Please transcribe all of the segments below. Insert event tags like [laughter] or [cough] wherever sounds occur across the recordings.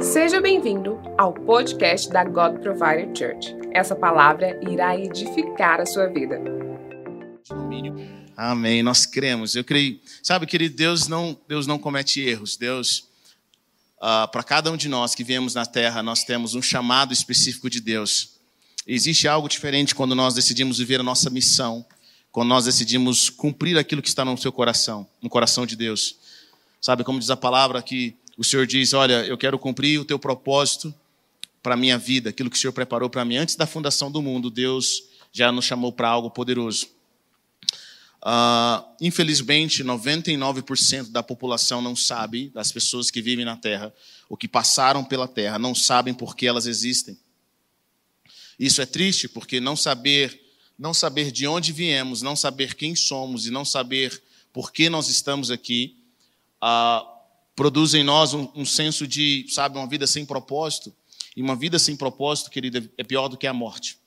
Seja bem-vindo ao podcast da God Provider Church. Essa palavra irá edificar a sua vida. Amém. Nós cremos. Eu creio. Sabe, querido, Deus não, Deus não comete erros. Deus, uh, para cada um de nós que viemos na Terra, nós temos um chamado específico de Deus. Existe algo diferente quando nós decidimos viver a nossa missão, quando nós decidimos cumprir aquilo que está no seu coração, no coração de Deus. Sabe, como diz a palavra que o Senhor diz: Olha, eu quero cumprir o teu propósito para a minha vida, aquilo que o Senhor preparou para mim. Antes da fundação do mundo, Deus já nos chamou para algo poderoso. Uh, infelizmente, 99% da população não sabe, das pessoas que vivem na Terra, ou que passaram pela Terra, não sabem por que elas existem. Isso é triste, porque não saber, não saber de onde viemos, não saber quem somos e não saber por que nós estamos aqui, uh, produz em nós um, um senso de, sabe, uma vida sem propósito. E uma vida sem propósito, querida, é pior do que a morte.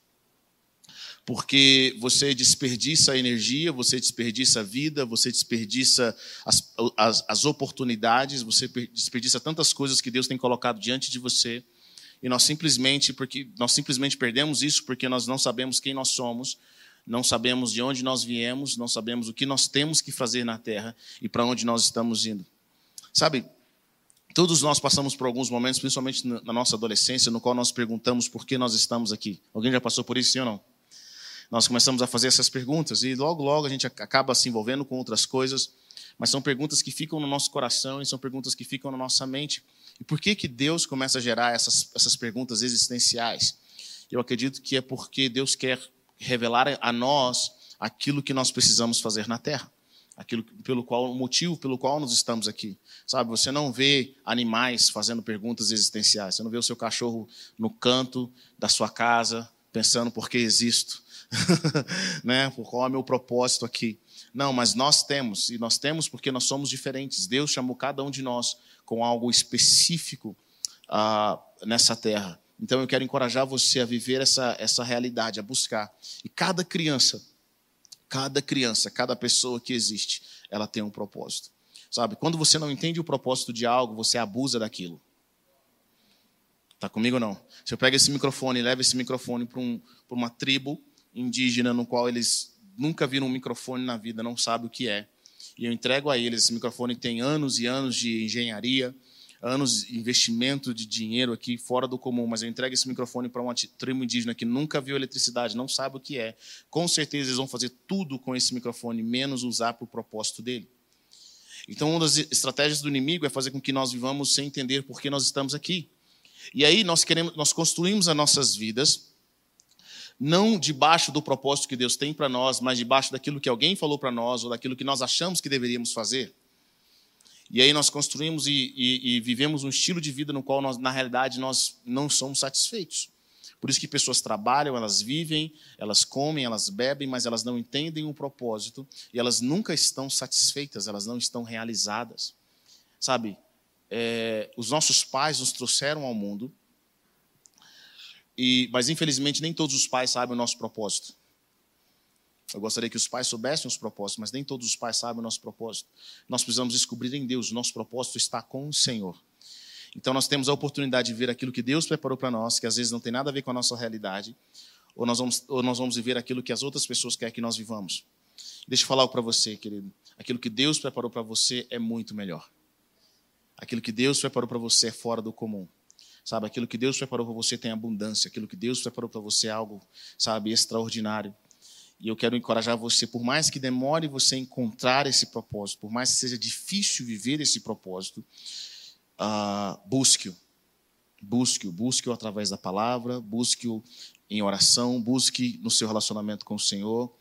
Porque você desperdiça energia, você desperdiça a vida, você desperdiça as, as, as oportunidades, você desperdiça tantas coisas que Deus tem colocado diante de você. E nós simplesmente, porque nós simplesmente perdemos isso porque nós não sabemos quem nós somos, não sabemos de onde nós viemos, não sabemos o que nós temos que fazer na terra e para onde nós estamos indo. Sabe, todos nós passamos por alguns momentos, principalmente na nossa adolescência, no qual nós perguntamos por que nós estamos aqui. Alguém já passou por isso, sim ou não? Nós começamos a fazer essas perguntas e logo, logo a gente acaba se envolvendo com outras coisas, mas são perguntas que ficam no nosso coração e são perguntas que ficam na nossa mente. E por que que Deus começa a gerar essas, essas perguntas existenciais? Eu acredito que é porque Deus quer revelar a nós aquilo que nós precisamos fazer na terra aquilo pelo qual o motivo pelo qual nós estamos aqui. Sabe, você não vê animais fazendo perguntas existenciais. Você não vê o seu cachorro no canto da sua casa pensando por que existo, [laughs] né? Por qual é o meu propósito aqui? Não, mas nós temos e nós temos porque nós somos diferentes. Deus chamou cada um de nós com algo específico uh, nessa terra. Então eu quero encorajar você a viver essa essa realidade, a buscar. E cada criança Cada criança, cada pessoa que existe, ela tem um propósito. Sabe? Quando você não entende o propósito de algo, você abusa daquilo. Tá comigo ou não? Se eu pego esse microfone e levo esse microfone para um, uma tribo indígena no qual eles nunca viram um microfone na vida, não sabem o que é, e eu entrego a eles esse microfone tem anos e anos de engenharia, anos de investimento de dinheiro aqui fora do comum, mas eu entrego esse microfone para uma tribo indígena que nunca viu eletricidade, não sabe o que é. Com certeza eles vão fazer tudo com esse microfone, menos usar para o propósito dele. Então, uma das estratégias do inimigo é fazer com que nós vivamos sem entender por que nós estamos aqui. E aí nós queremos, nós construímos as nossas vidas não debaixo do propósito que Deus tem para nós, mas debaixo daquilo que alguém falou para nós ou daquilo que nós achamos que deveríamos fazer. E aí nós construímos e, e, e vivemos um estilo de vida no qual, nós, na realidade, nós não somos satisfeitos. Por isso que pessoas trabalham, elas vivem, elas comem, elas bebem, mas elas não entendem o propósito e elas nunca estão satisfeitas, elas não estão realizadas. Sabe, é, os nossos pais nos trouxeram ao mundo, e, mas infelizmente nem todos os pais sabem o nosso propósito. Eu gostaria que os pais soubessem os propósitos, mas nem todos os pais sabem o nosso propósito. Nós precisamos descobrir em Deus, o nosso propósito está com o Senhor. Então nós temos a oportunidade de ver aquilo que Deus preparou para nós, que às vezes não tem nada a ver com a nossa realidade, ou nós vamos, ou nós vamos viver aquilo que as outras pessoas querem que nós vivamos. Deixa eu falar algo para você, querido. Aquilo que Deus preparou para você é muito melhor. Aquilo que Deus preparou para você é fora do comum. Sabe, aquilo que Deus preparou para você tem abundância. Aquilo que Deus preparou para você é algo, sabe, extraordinário. E eu quero encorajar você, por mais que demore você encontrar esse propósito, por mais que seja difícil viver esse propósito, uh, busque-o. Busque-o, busque-o através da palavra, busque-o em oração, busque no seu relacionamento com o Senhor.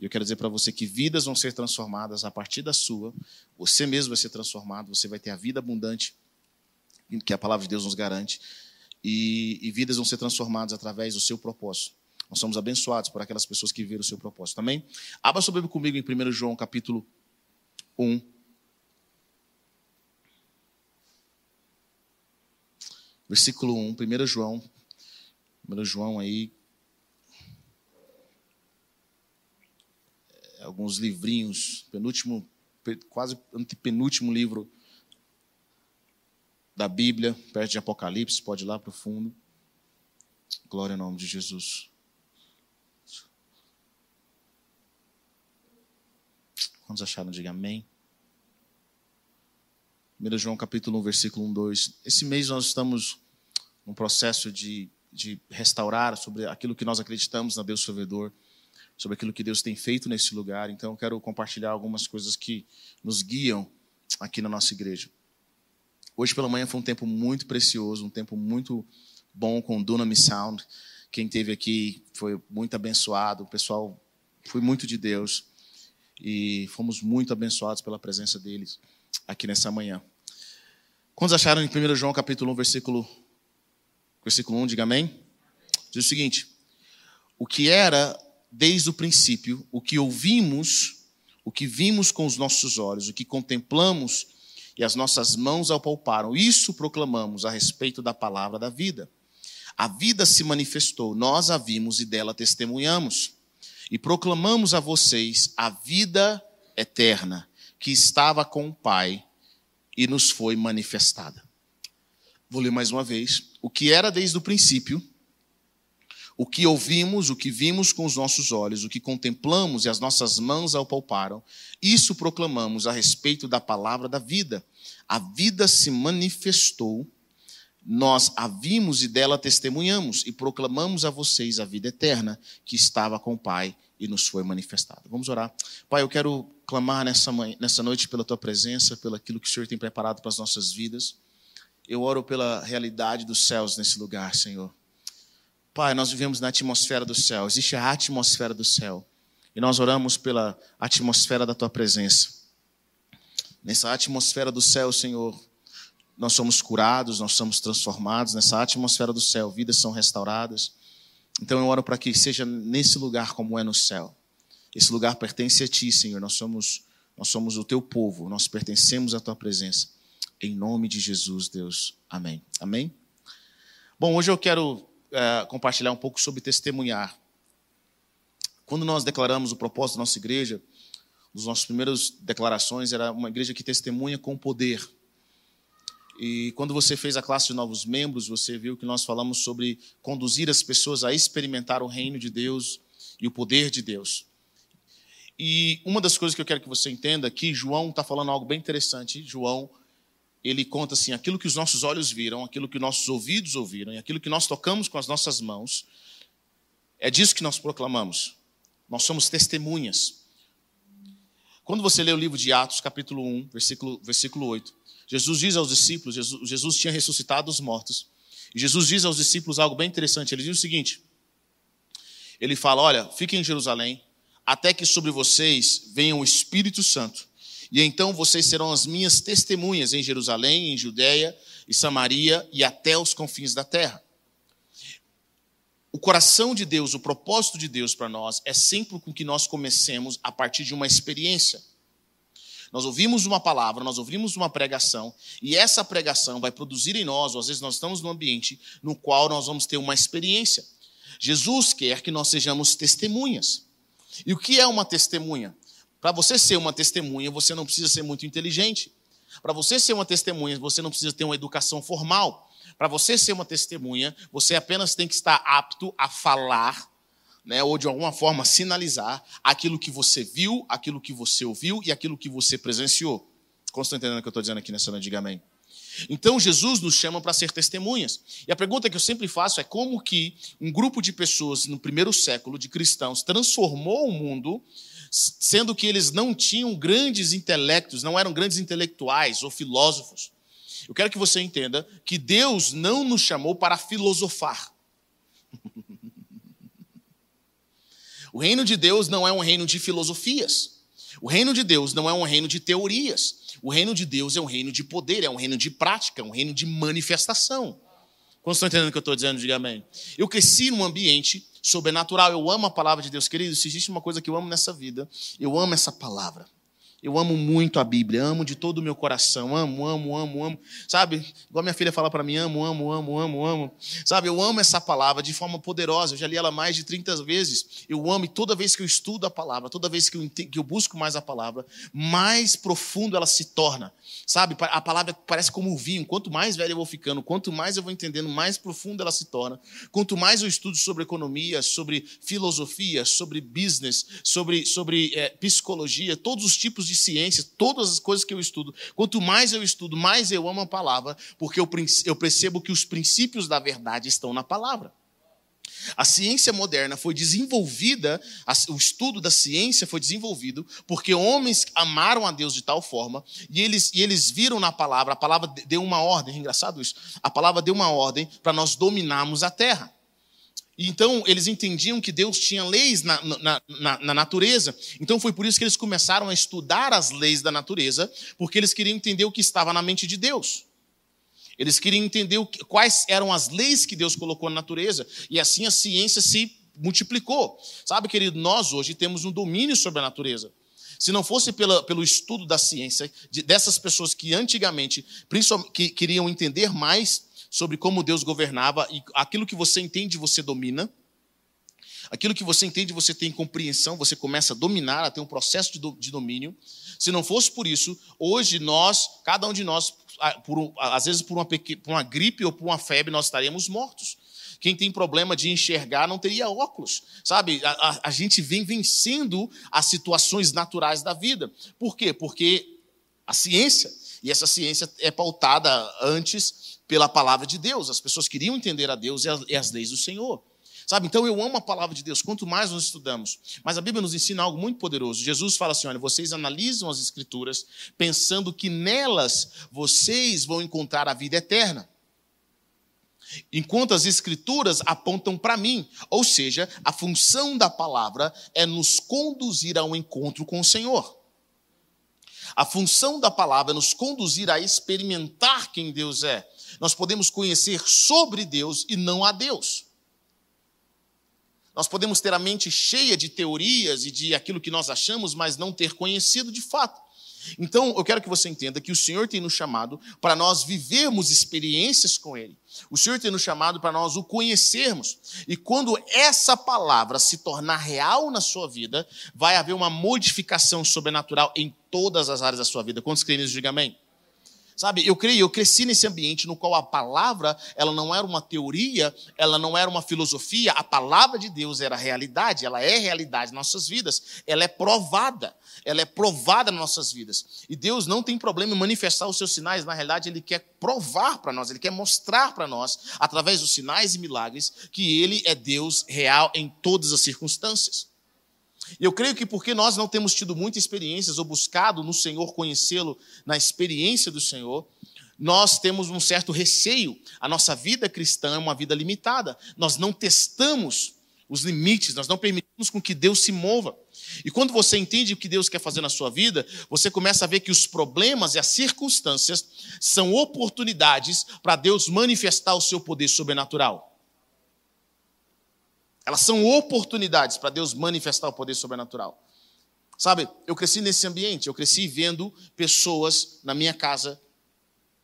E eu quero dizer para você que vidas vão ser transformadas a partir da sua, você mesmo vai ser transformado, você vai ter a vida abundante que a palavra de Deus nos garante, e, e vidas vão ser transformadas através do seu propósito. Nós somos abençoados por aquelas pessoas que viram o seu propósito. Amém? Abra sua Bíblia comigo em 1 João, capítulo 1. Versículo 1, 1 João. 1 João aí. É, alguns livrinhos, penúltimo, quase antepenúltimo livro da Bíblia, perto de Apocalipse, pode ir lá para o fundo. Glória ao nome de Jesus. Quantos acharam? Diga amém. 1 João capítulo 1, versículo 1, 2. Esse mês nós estamos num processo de, de restaurar sobre aquilo que nós acreditamos na Deus Salvador, sobre aquilo que Deus tem feito nesse lugar. Então eu quero compartilhar algumas coisas que nos guiam aqui na nossa igreja. Hoje pela manhã foi um tempo muito precioso, um tempo muito bom com o Dunami Sound. Quem teve aqui foi muito abençoado, o pessoal foi muito de Deus e fomos muito abençoados pela presença deles aqui nessa manhã. Quantos acharam em 1 João capítulo 1, versículo, versículo 1, diga amém? Diz o seguinte: O que era desde o princípio, o que ouvimos, o que vimos com os nossos olhos, o que contemplamos e as nossas mãos apalparam, isso proclamamos a respeito da palavra da vida. A vida se manifestou, nós a vimos e dela testemunhamos e proclamamos a vocês a vida eterna que estava com o Pai e nos foi manifestada. Vou ler mais uma vez. O que era desde o princípio, o que ouvimos, o que vimos com os nossos olhos, o que contemplamos e as nossas mãos apalparam, isso proclamamos a respeito da palavra da vida. A vida se manifestou nós a vimos e dela testemunhamos e proclamamos a vocês a vida eterna que estava com o Pai e nos foi manifestada. Vamos orar. Pai, eu quero clamar nessa, manhã, nessa noite pela tua presença, pelo aquilo que o Senhor tem preparado para as nossas vidas. Eu oro pela realidade dos céus nesse lugar, Senhor. Pai, nós vivemos na atmosfera do céu, existe a atmosfera do céu. E nós oramos pela atmosfera da tua presença. Nessa atmosfera do céu, Senhor, nós somos curados, nós somos transformados nessa atmosfera do céu, vidas são restauradas. Então eu oro para que seja nesse lugar como é no céu. Esse lugar pertence a ti, Senhor. Nós somos nós somos o teu povo, nós pertencemos à tua presença. Em nome de Jesus, Deus. Amém. Amém. Bom, hoje eu quero é, compartilhar um pouco sobre testemunhar. Quando nós declaramos o propósito da nossa igreja, uma das nossas primeiras declarações era uma igreja que testemunha com poder. E quando você fez a classe de novos membros, você viu que nós falamos sobre conduzir as pessoas a experimentar o reino de Deus e o poder de Deus. E uma das coisas que eu quero que você entenda aqui, João está falando algo bem interessante. João, ele conta assim: aquilo que os nossos olhos viram, aquilo que nossos ouvidos ouviram, e aquilo que nós tocamos com as nossas mãos, é disso que nós proclamamos. Nós somos testemunhas. Quando você lê o livro de Atos, capítulo 1, versículo, versículo 8, Jesus diz aos discípulos, Jesus, Jesus tinha ressuscitado os mortos, e Jesus diz aos discípulos algo bem interessante. Ele diz o seguinte: ele fala, olha, fiquem em Jerusalém, até que sobre vocês venha o Espírito Santo. E então vocês serão as minhas testemunhas em Jerusalém, em Judéia e Samaria e até os confins da terra. O coração de Deus, o propósito de Deus para nós é sempre com que nós comecemos a partir de uma experiência. Nós ouvimos uma palavra, nós ouvimos uma pregação, e essa pregação vai produzir em nós, ou às vezes nós estamos num ambiente no qual nós vamos ter uma experiência. Jesus quer que nós sejamos testemunhas. E o que é uma testemunha? Para você ser uma testemunha, você não precisa ser muito inteligente. Para você ser uma testemunha, você não precisa ter uma educação formal. Para você ser uma testemunha, você apenas tem que estar apto a falar né, ou de alguma forma sinalizar aquilo que você viu, aquilo que você ouviu e aquilo que você presenciou. Como estão entendendo o que eu estou dizendo aqui nessa noite? Diga amém. Então Jesus nos chama para ser testemunhas. E a pergunta que eu sempre faço é como que um grupo de pessoas no primeiro século de cristãos transformou o mundo, sendo que eles não tinham grandes intelectos, não eram grandes intelectuais ou filósofos. Eu quero que você entenda que Deus não nos chamou para filosofar. [laughs] O reino de Deus não é um reino de filosofias. O reino de Deus não é um reino de teorias. O reino de Deus é um reino de poder, é um reino de prática, é um reino de manifestação. Quando estão entendendo o que eu estou dizendo, diga amém. Eu cresci num ambiente sobrenatural. Eu amo a palavra de Deus. Querido, se existe uma coisa que eu amo nessa vida, eu amo essa palavra. Eu amo muito a Bíblia, amo de todo o meu coração, amo, amo, amo, amo. Sabe? Igual minha filha fala para mim, amo, amo, amo, amo, amo. Sabe? Eu amo essa palavra de forma poderosa. Eu já li ela mais de 30 vezes. Eu amo e toda vez que eu estudo a palavra, toda vez que eu, que eu busco mais a palavra, mais profundo ela se torna. Sabe? A palavra parece como o vinho. Quanto mais velho eu vou ficando, quanto mais eu vou entendendo, mais profunda ela se torna. Quanto mais eu estudo sobre economia, sobre filosofia, sobre business, sobre, sobre é, psicologia, todos os tipos de de ciência, todas as coisas que eu estudo, quanto mais eu estudo, mais eu amo a palavra, porque eu, eu percebo que os princípios da verdade estão na palavra. A ciência moderna foi desenvolvida, o estudo da ciência foi desenvolvido porque homens amaram a Deus de tal forma e eles, e eles viram na palavra, a palavra deu uma ordem, é engraçado isso, a palavra deu uma ordem para nós dominarmos a terra. Então, eles entendiam que Deus tinha leis na, na, na, na, natureza. Então, foi por isso que eles começaram a estudar as leis da natureza, porque eles queriam entender o que estava na mente de Deus. Eles queriam entender que, quais eram as leis que Deus colocou na natureza. E assim a ciência se multiplicou. Sabe, querido, nós hoje temos um domínio sobre a natureza. Se não fosse pela, pelo estudo da ciência, de, dessas pessoas que antigamente que queriam entender mais sobre como Deus governava e aquilo que você entende, você domina. Aquilo que você entende, você tem compreensão, você começa a dominar, a ter um processo de domínio. Se não fosse por isso, hoje nós, cada um de nós, por, às vezes por uma, por uma gripe ou por uma febre, nós estaríamos mortos. Quem tem problema de enxergar não teria óculos, sabe? A, a, a, gente vem vencendo as situações naturais da vida. Por quê? Porque a ciência, e essa ciência é pautada antes pela palavra de Deus. As pessoas queriam entender a Deus e as, e as leis do Senhor. Sabe? Então eu amo a palavra de Deus, quanto mais nós estudamos. Mas a Bíblia nos ensina algo muito poderoso. Jesus fala assim: olha, vocês analisam as Escrituras pensando que nelas vocês vão encontrar a vida eterna. Enquanto as Escrituras apontam para mim. Ou seja, a função da palavra é nos conduzir a um encontro com o Senhor. A função da palavra é nos conduzir a experimentar quem Deus é. Nós podemos conhecer sobre Deus e não a Deus. Nós podemos ter a mente cheia de teorias e de aquilo que nós achamos, mas não ter conhecido de fato. Então, eu quero que você entenda que o Senhor tem nos chamado para nós vivermos experiências com Ele. O Senhor tem nos chamado para nós o conhecermos. E quando essa palavra se tornar real na sua vida, vai haver uma modificação sobrenatural em todas as áreas da sua vida. Quantos creem nisso? Diga amém. Sabe, eu creio, eu cresci nesse ambiente no qual a palavra, ela não era uma teoria, ela não era uma filosofia, a palavra de Deus era realidade, ela é realidade nas nossas vidas, ela é provada, ela é provada nas nossas vidas. E Deus não tem problema em manifestar os seus sinais, na realidade ele quer provar para nós, ele quer mostrar para nós, através dos sinais e milagres, que ele é Deus real em todas as circunstâncias. E eu creio que porque nós não temos tido muitas experiências ou buscado no Senhor conhecê-lo na experiência do Senhor, nós temos um certo receio. A nossa vida cristã é uma vida limitada. Nós não testamos os limites, nós não permitimos com que Deus se mova. E quando você entende o que Deus quer fazer na sua vida, você começa a ver que os problemas e as circunstâncias são oportunidades para Deus manifestar o seu poder sobrenatural. Elas são oportunidades para Deus manifestar o poder sobrenatural. Sabe, eu cresci nesse ambiente, eu cresci vendo pessoas na minha casa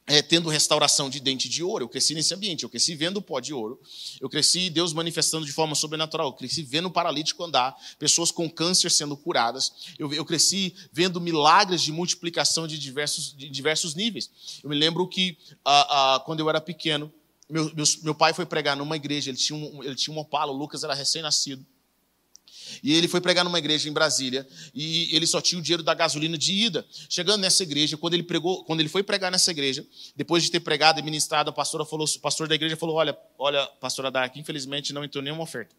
é, tendo restauração de dente de ouro. Eu cresci nesse ambiente, eu cresci vendo pó de ouro. Eu cresci Deus manifestando de forma sobrenatural. Eu cresci vendo paralítico andar, pessoas com câncer sendo curadas. Eu, eu cresci vendo milagres de multiplicação de diversos, de diversos níveis. Eu me lembro que ah, ah, quando eu era pequeno, meu, meu, meu pai foi pregar numa igreja, ele tinha um, ele tinha um opala, o Lucas era recém-nascido. E ele foi pregar numa igreja em Brasília e ele só tinha o dinheiro da gasolina de ida. Chegando nessa igreja, quando ele pregou, quando ele foi pregar nessa igreja, depois de ter pregado e ministrado, a pastora falou, o pastor da igreja falou: "Olha, olha, pastora Dark, infelizmente não entrou nenhuma oferta".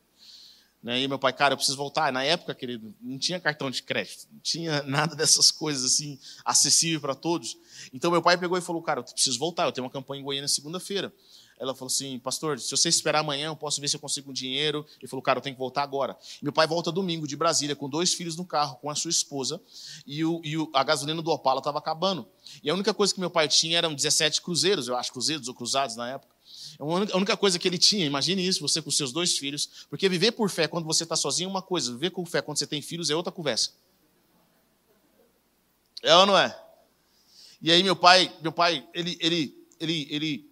Né? E meu pai, cara, eu preciso voltar. Na época, querido, não tinha cartão de crédito, não tinha [laughs] nada dessas coisas assim acessível para todos. Então meu pai pegou e falou: "Cara, eu preciso voltar. Eu tenho uma campanha em Goiânia segunda-feira". Ela falou assim, pastor, se você esperar amanhã, eu posso ver se eu consigo um dinheiro. Ele falou, cara, eu tenho que voltar agora. Meu pai volta domingo de Brasília com dois filhos no carro, com a sua esposa, e, o, e o, a gasolina do Opala estava acabando. E a única coisa que meu pai tinha eram 17 cruzeiros, eu acho, cruzeiros ou cruzados na época. A única coisa que ele tinha, imagine isso, você com seus dois filhos, porque viver por fé quando você está sozinho é uma coisa, viver com fé quando você tem filhos é outra conversa. É ou não é? E aí meu pai, meu pai, ele, ele, ele, ele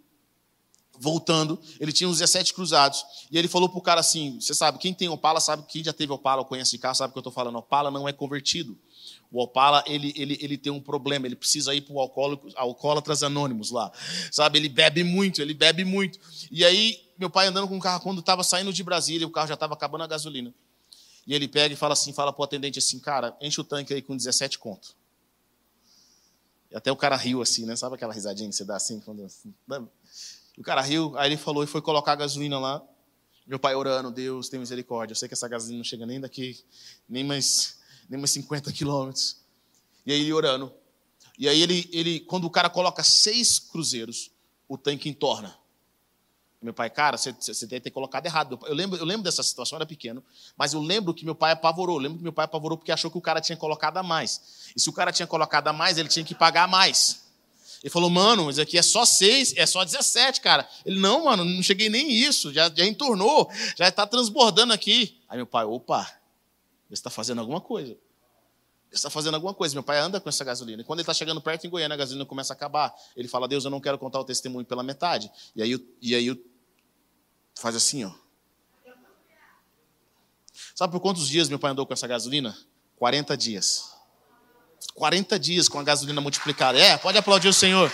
voltando, ele tinha uns 17 cruzados. E ele falou pro cara assim: você sabe, quem tem Opala sabe, quem já teve Opala ou conhece de carro sabe o que eu estou falando. Opala não é convertido. O Opala, ele, ele, ele tem um problema, ele precisa ir para o alcoólatras anônimos lá. Sabe, ele bebe muito, ele bebe muito. E aí, meu pai andando com o carro, quando estava saindo de Brasília, o carro já estava acabando a gasolina. E ele pega e fala assim, fala pro atendente assim, cara, enche o tanque aí com 17 conto. E até o cara riu assim, né? Sabe aquela risadinha que você dá assim? Quando... O cara riu, aí ele falou e foi colocar a gasolina lá. Meu pai orando, Deus tem misericórdia. Eu sei que essa gasolina não chega nem daqui, nem mais, nem mais 50 quilômetros. E aí ele orando. E aí ele, ele, quando o cara coloca seis cruzeiros, o tanque entorna. Meu pai, cara, você, deve ter colocado errado. Eu lembro, eu lembro dessa situação, eu era pequeno, mas eu lembro que meu pai apavorou. Eu lembro que meu pai apavorou porque achou que o cara tinha colocado a mais. E se o cara tinha colocado a mais, ele tinha que pagar mais. Ele falou, mano, isso aqui é só seis, é só 17, cara. Ele, não, mano, não cheguei nem isso, já, já entornou, já está transbordando aqui. Aí meu pai, opa, você está fazendo alguma coisa. Você está fazendo alguma coisa. Meu pai anda com essa gasolina. E quando ele está chegando perto em Goiânia, a gasolina começa a acabar. Ele fala, Deus, eu não quero contar o testemunho pela metade. E aí, e aí faz assim, ó. Sabe por quantos dias meu pai andou com essa gasolina? 40 dias. 40 dias com a gasolina multiplicada. É, pode aplaudir o Senhor.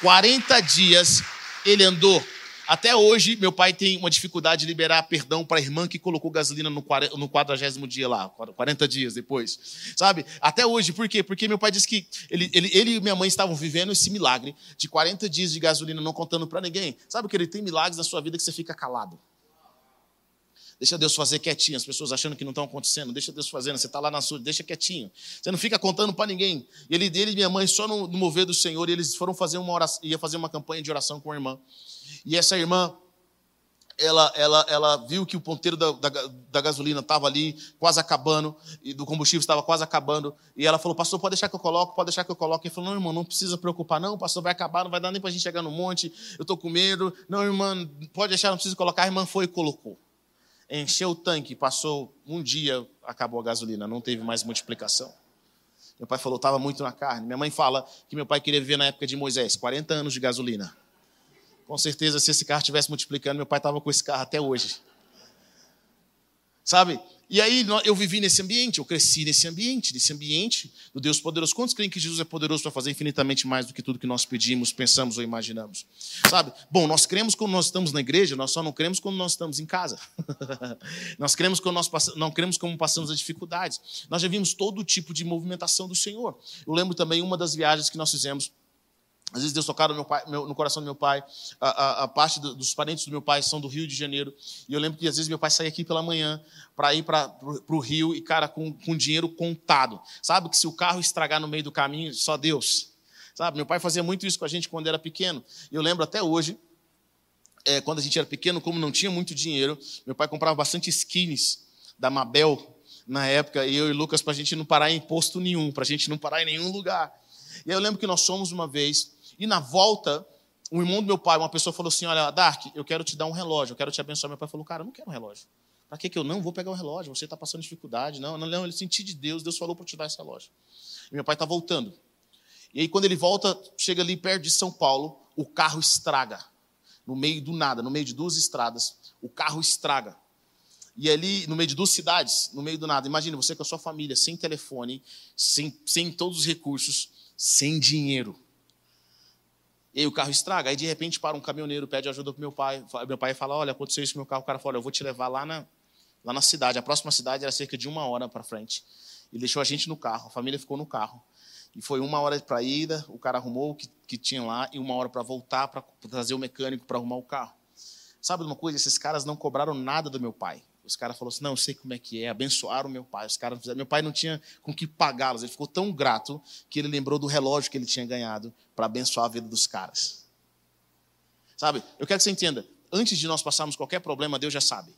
40 dias ele andou. Até hoje, meu pai tem uma dificuldade de liberar perdão para a irmã que colocou gasolina no 40 dia lá, 40 dias depois. Sabe? Até hoje, por quê? Porque meu pai disse que ele, ele, ele e minha mãe estavam vivendo esse milagre de 40 dias de gasolina não contando para ninguém. Sabe que ele tem milagres na sua vida que você fica calado. Deixa Deus fazer quietinho. As pessoas achando que não estão acontecendo. Deixa Deus fazendo. Você está lá na sua, deixa quietinho. Você não fica contando para ninguém. Ele, ele e minha mãe, só no, no mover do Senhor, eles foram fazer uma oração, ia fazer uma campanha de oração com a irmã. E essa irmã, ela, ela, ela viu que o ponteiro da, da, da gasolina estava ali, quase acabando, e do combustível estava quase acabando. E ela falou, pastor, pode deixar que eu coloco, pode deixar que eu coloque. Ele falou, não, irmão, não precisa preocupar, não, pastor, vai acabar, não vai dar nem para a gente chegar no monte, eu estou com medo. Não, irmã, pode deixar, não precisa colocar. A irmã foi e colocou encheu o tanque, passou um dia, acabou a gasolina, não teve mais multiplicação. Meu pai falou, estava muito na carne. Minha mãe fala que meu pai queria viver na época de Moisés, 40 anos de gasolina. Com certeza, se esse carro estivesse multiplicando, meu pai estava com esse carro até hoje. Sabe? E aí eu vivi nesse ambiente, eu cresci nesse ambiente, nesse ambiente do Deus poderoso. Quantos creem que Jesus é poderoso para fazer infinitamente mais do que tudo que nós pedimos, pensamos ou imaginamos? Sabe? Bom, nós cremos quando nós estamos na igreja, nós só não cremos quando nós estamos em casa. [laughs] nós cremos quando nós passamos, não cremos como passamos as dificuldades. Nós já vimos todo tipo de movimentação do Senhor. Eu lembro também uma das viagens que nós fizemos às vezes Deus tocava no, pai, no coração do meu pai. A, a, a parte do, dos parentes do meu pai são do Rio de Janeiro. E eu lembro que às vezes meu pai saía aqui pela manhã para ir para o Rio e, cara, com, com dinheiro contado. Sabe que se o carro estragar no meio do caminho, só Deus. Sabe? Meu pai fazia muito isso com a gente quando era pequeno. E eu lembro até hoje, é, quando a gente era pequeno, como não tinha muito dinheiro, meu pai comprava bastante skins da Mabel na época, e eu e Lucas, para a gente não parar em posto nenhum, para a gente não parar em nenhum lugar. E aí eu lembro que nós somos uma vez e na volta, um irmão do meu pai, uma pessoa falou assim: Olha, Dark, eu quero te dar um relógio, eu quero te abençoar. Meu pai falou: Cara, eu não quero um relógio. Para que, que eu não vou pegar o um relógio? Você está passando dificuldade. Não, não, ele sentiu de Deus, Deus falou para te dar esse relógio. E meu pai está voltando. E aí, quando ele volta, chega ali perto de São Paulo, o carro estraga. No meio do nada, no meio de duas estradas, o carro estraga. E ali, no meio de duas cidades, no meio do nada, imagine você com a sua família, sem telefone, sem, sem todos os recursos, sem dinheiro. E aí o carro estraga. Aí de repente para um caminhoneiro, pede ajuda para meu pai. Meu pai fala: Olha, aconteceu isso com meu carro. O cara fala: Olha, eu vou te levar lá na, lá na cidade. A próxima cidade era cerca de uma hora para frente. E deixou a gente no carro. A família ficou no carro. E foi uma hora para ida, o cara arrumou o que, que tinha lá, e uma hora para voltar, para trazer o mecânico para arrumar o carro. Sabe de uma coisa? Esses caras não cobraram nada do meu pai. Os caras falaram assim: não, eu sei como é que é, abençoaram meu pai. Os caras. Meu pai não tinha com que pagá-los. Ele ficou tão grato que ele lembrou do relógio que ele tinha ganhado para abençoar a vida dos caras. Sabe? Eu quero que você entenda: antes de nós passarmos qualquer problema, Deus já sabe.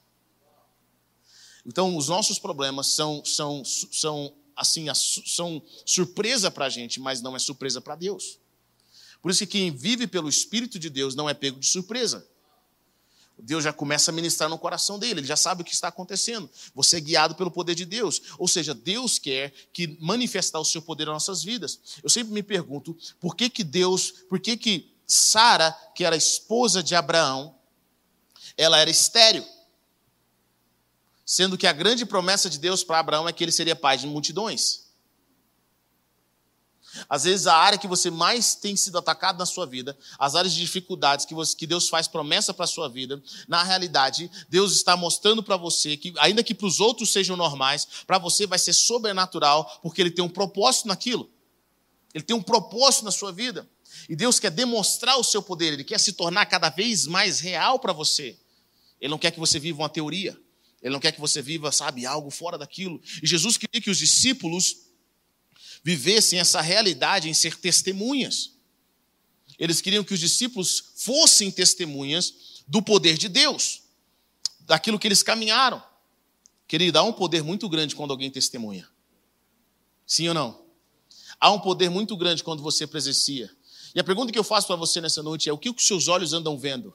Então, os nossos problemas são, são, são assim, são surpresa para a gente, mas não é surpresa para Deus. Por isso que quem vive pelo Espírito de Deus não é pego de surpresa. Deus já começa a ministrar no coração dele, ele já sabe o que está acontecendo. Você é guiado pelo poder de Deus. Ou seja, Deus quer que manifestar o seu poder nas nossas vidas. Eu sempre me pergunto, por que que Deus, por que que Sara, que era esposa de Abraão, ela era estéril? Sendo que a grande promessa de Deus para Abraão é que ele seria pai de multidões. Às vezes, a área que você mais tem sido atacado na sua vida, as áreas de dificuldades que, você, que Deus faz promessa para a sua vida, na realidade, Deus está mostrando para você que, ainda que para os outros sejam normais, para você vai ser sobrenatural, porque Ele tem um propósito naquilo. Ele tem um propósito na sua vida. E Deus quer demonstrar o seu poder, Ele quer se tornar cada vez mais real para você. Ele não quer que você viva uma teoria. Ele não quer que você viva, sabe, algo fora daquilo. E Jesus queria que os discípulos vivessem essa realidade em ser testemunhas. Eles queriam que os discípulos fossem testemunhas do poder de Deus, daquilo que eles caminharam. Querido, há um poder muito grande quando alguém testemunha. Sim ou não? Há um poder muito grande quando você presencia. E a pergunta que eu faço para você nessa noite é: o que os seus olhos andam vendo?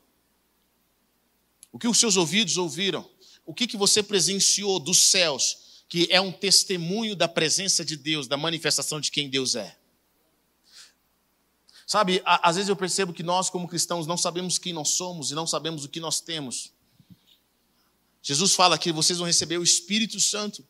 O que os seus ouvidos ouviram? O que, que você presenciou dos céus que é um testemunho da presença de Deus, da manifestação de quem Deus é. Sabe, às vezes eu percebo que nós, como cristãos, não sabemos quem nós somos e não sabemos o que nós temos. Jesus fala que vocês vão receber o Espírito Santo.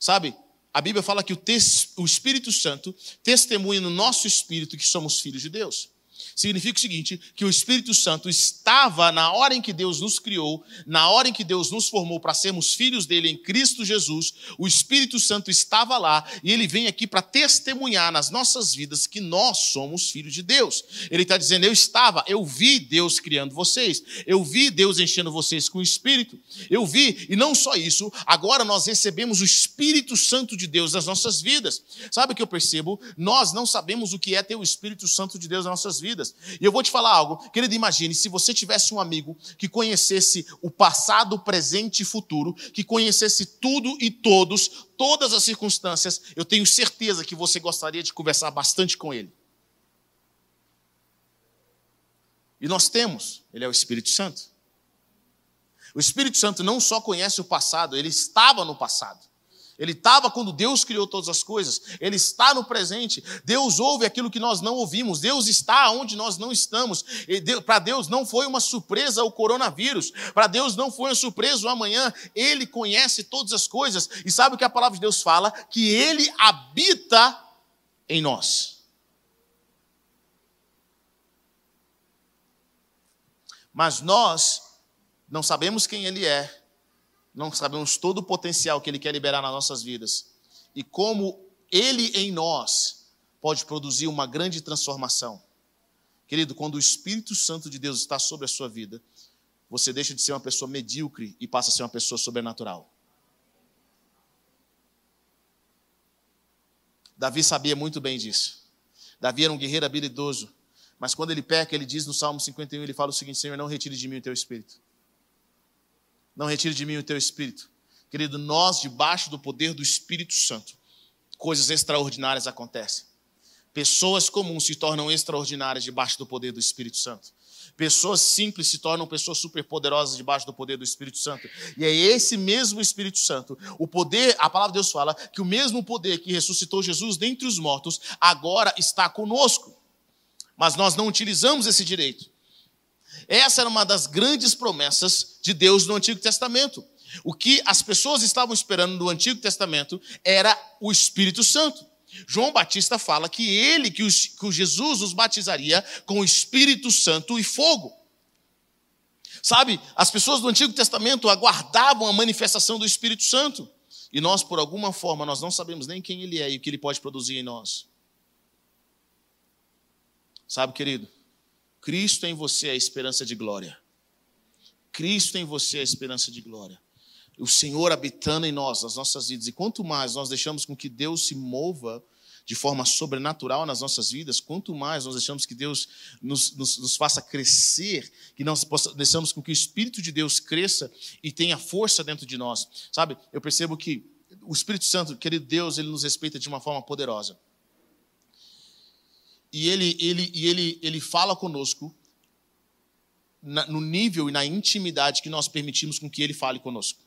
Sabe, a Bíblia fala que o, Espírito Santo testemunha no nosso espírito que somos filhos de Deus. Significa o seguinte: que o Espírito Santo estava na hora em que Deus nos criou, na hora em que Deus nos formou para sermos filhos dele em Cristo Jesus, o Espírito Santo estava lá e ele vem aqui para testemunhar nas nossas vidas que nós somos filhos de Deus. Ele está dizendo: Eu estava, eu vi Deus criando vocês, eu vi Deus enchendo vocês com o Espírito, eu vi, e não só isso, agora nós recebemos o Espírito Santo de Deus nas nossas vidas. Sabe o que eu percebo? Nós não sabemos o que é ter o Espírito Santo de Deus nas nossas vidas vidas. E eu vou te falar algo, querido, imagine se você tivesse um amigo que conhecesse o passado, presente e futuro, que conhecesse tudo e todos, todas as circunstâncias, eu tenho certeza que você gostaria de conversar bastante com ele. E nós temos, ele é o Espírito Santo. O Espírito Santo não só conhece o passado, ele estava no passado. Ele estava quando Deus criou todas as coisas. Ele está no presente. Deus ouve aquilo que nós não ouvimos. Deus está onde nós não estamos. Para Deus não foi uma surpresa o coronavírus. Para Deus não foi uma surpresa o amanhã. Ele conhece todas as coisas. E sabe o que a palavra de Deus fala? Que Ele habita em nós. Mas nós não sabemos quem Ele é não sabemos todo o potencial que Ele quer liberar nas nossas vidas e como Ele em nós pode produzir uma grande transformação. Querido, quando o Espírito Santo de Deus está sobre a sua vida, você deixa de ser uma pessoa medíocre e passa a ser uma pessoa sobrenatural. Davi sabia muito bem disso. Davi era um guerreiro habilidoso, mas quando ele peca, ele diz no Salmo 51, ele fala o seguinte: Senhor, não retire de mim o teu espírito. Não retire de mim o teu espírito. Querido, nós, debaixo do poder do Espírito Santo, coisas extraordinárias acontecem. Pessoas comuns se tornam extraordinárias debaixo do poder do Espírito Santo. Pessoas simples se tornam pessoas superpoderosas debaixo do poder do Espírito Santo. E é esse mesmo Espírito Santo, o poder, a palavra de Deus fala que o mesmo poder que ressuscitou Jesus dentre os mortos agora está conosco. Mas nós não utilizamos esse direito. Essa era uma das grandes promessas de Deus no Antigo Testamento. O que as pessoas estavam esperando no Antigo Testamento era o Espírito Santo. João Batista fala que ele, que, os, que Jesus os batizaria com o Espírito Santo e fogo. Sabe, as pessoas do Antigo Testamento aguardavam a manifestação do Espírito Santo. E nós, por alguma forma, nós não sabemos nem quem ele é e o que ele pode produzir em nós. Sabe, querido? Cristo em você é a esperança de glória. Cristo em você é a esperança de glória. O Senhor habitando em nós, nas nossas vidas. E quanto mais nós deixamos com que Deus se mova de forma sobrenatural nas nossas vidas, quanto mais nós deixamos que Deus nos, nos, nos faça crescer, que nós deixamos com que o Espírito de Deus cresça e tenha força dentro de nós. Sabe, eu percebo que o Espírito Santo, querido Deus, ele nos respeita de uma forma poderosa e ele, ele, e ele, ele fala conosco no nível e na intimidade que nós permitimos com que Ele fale conosco.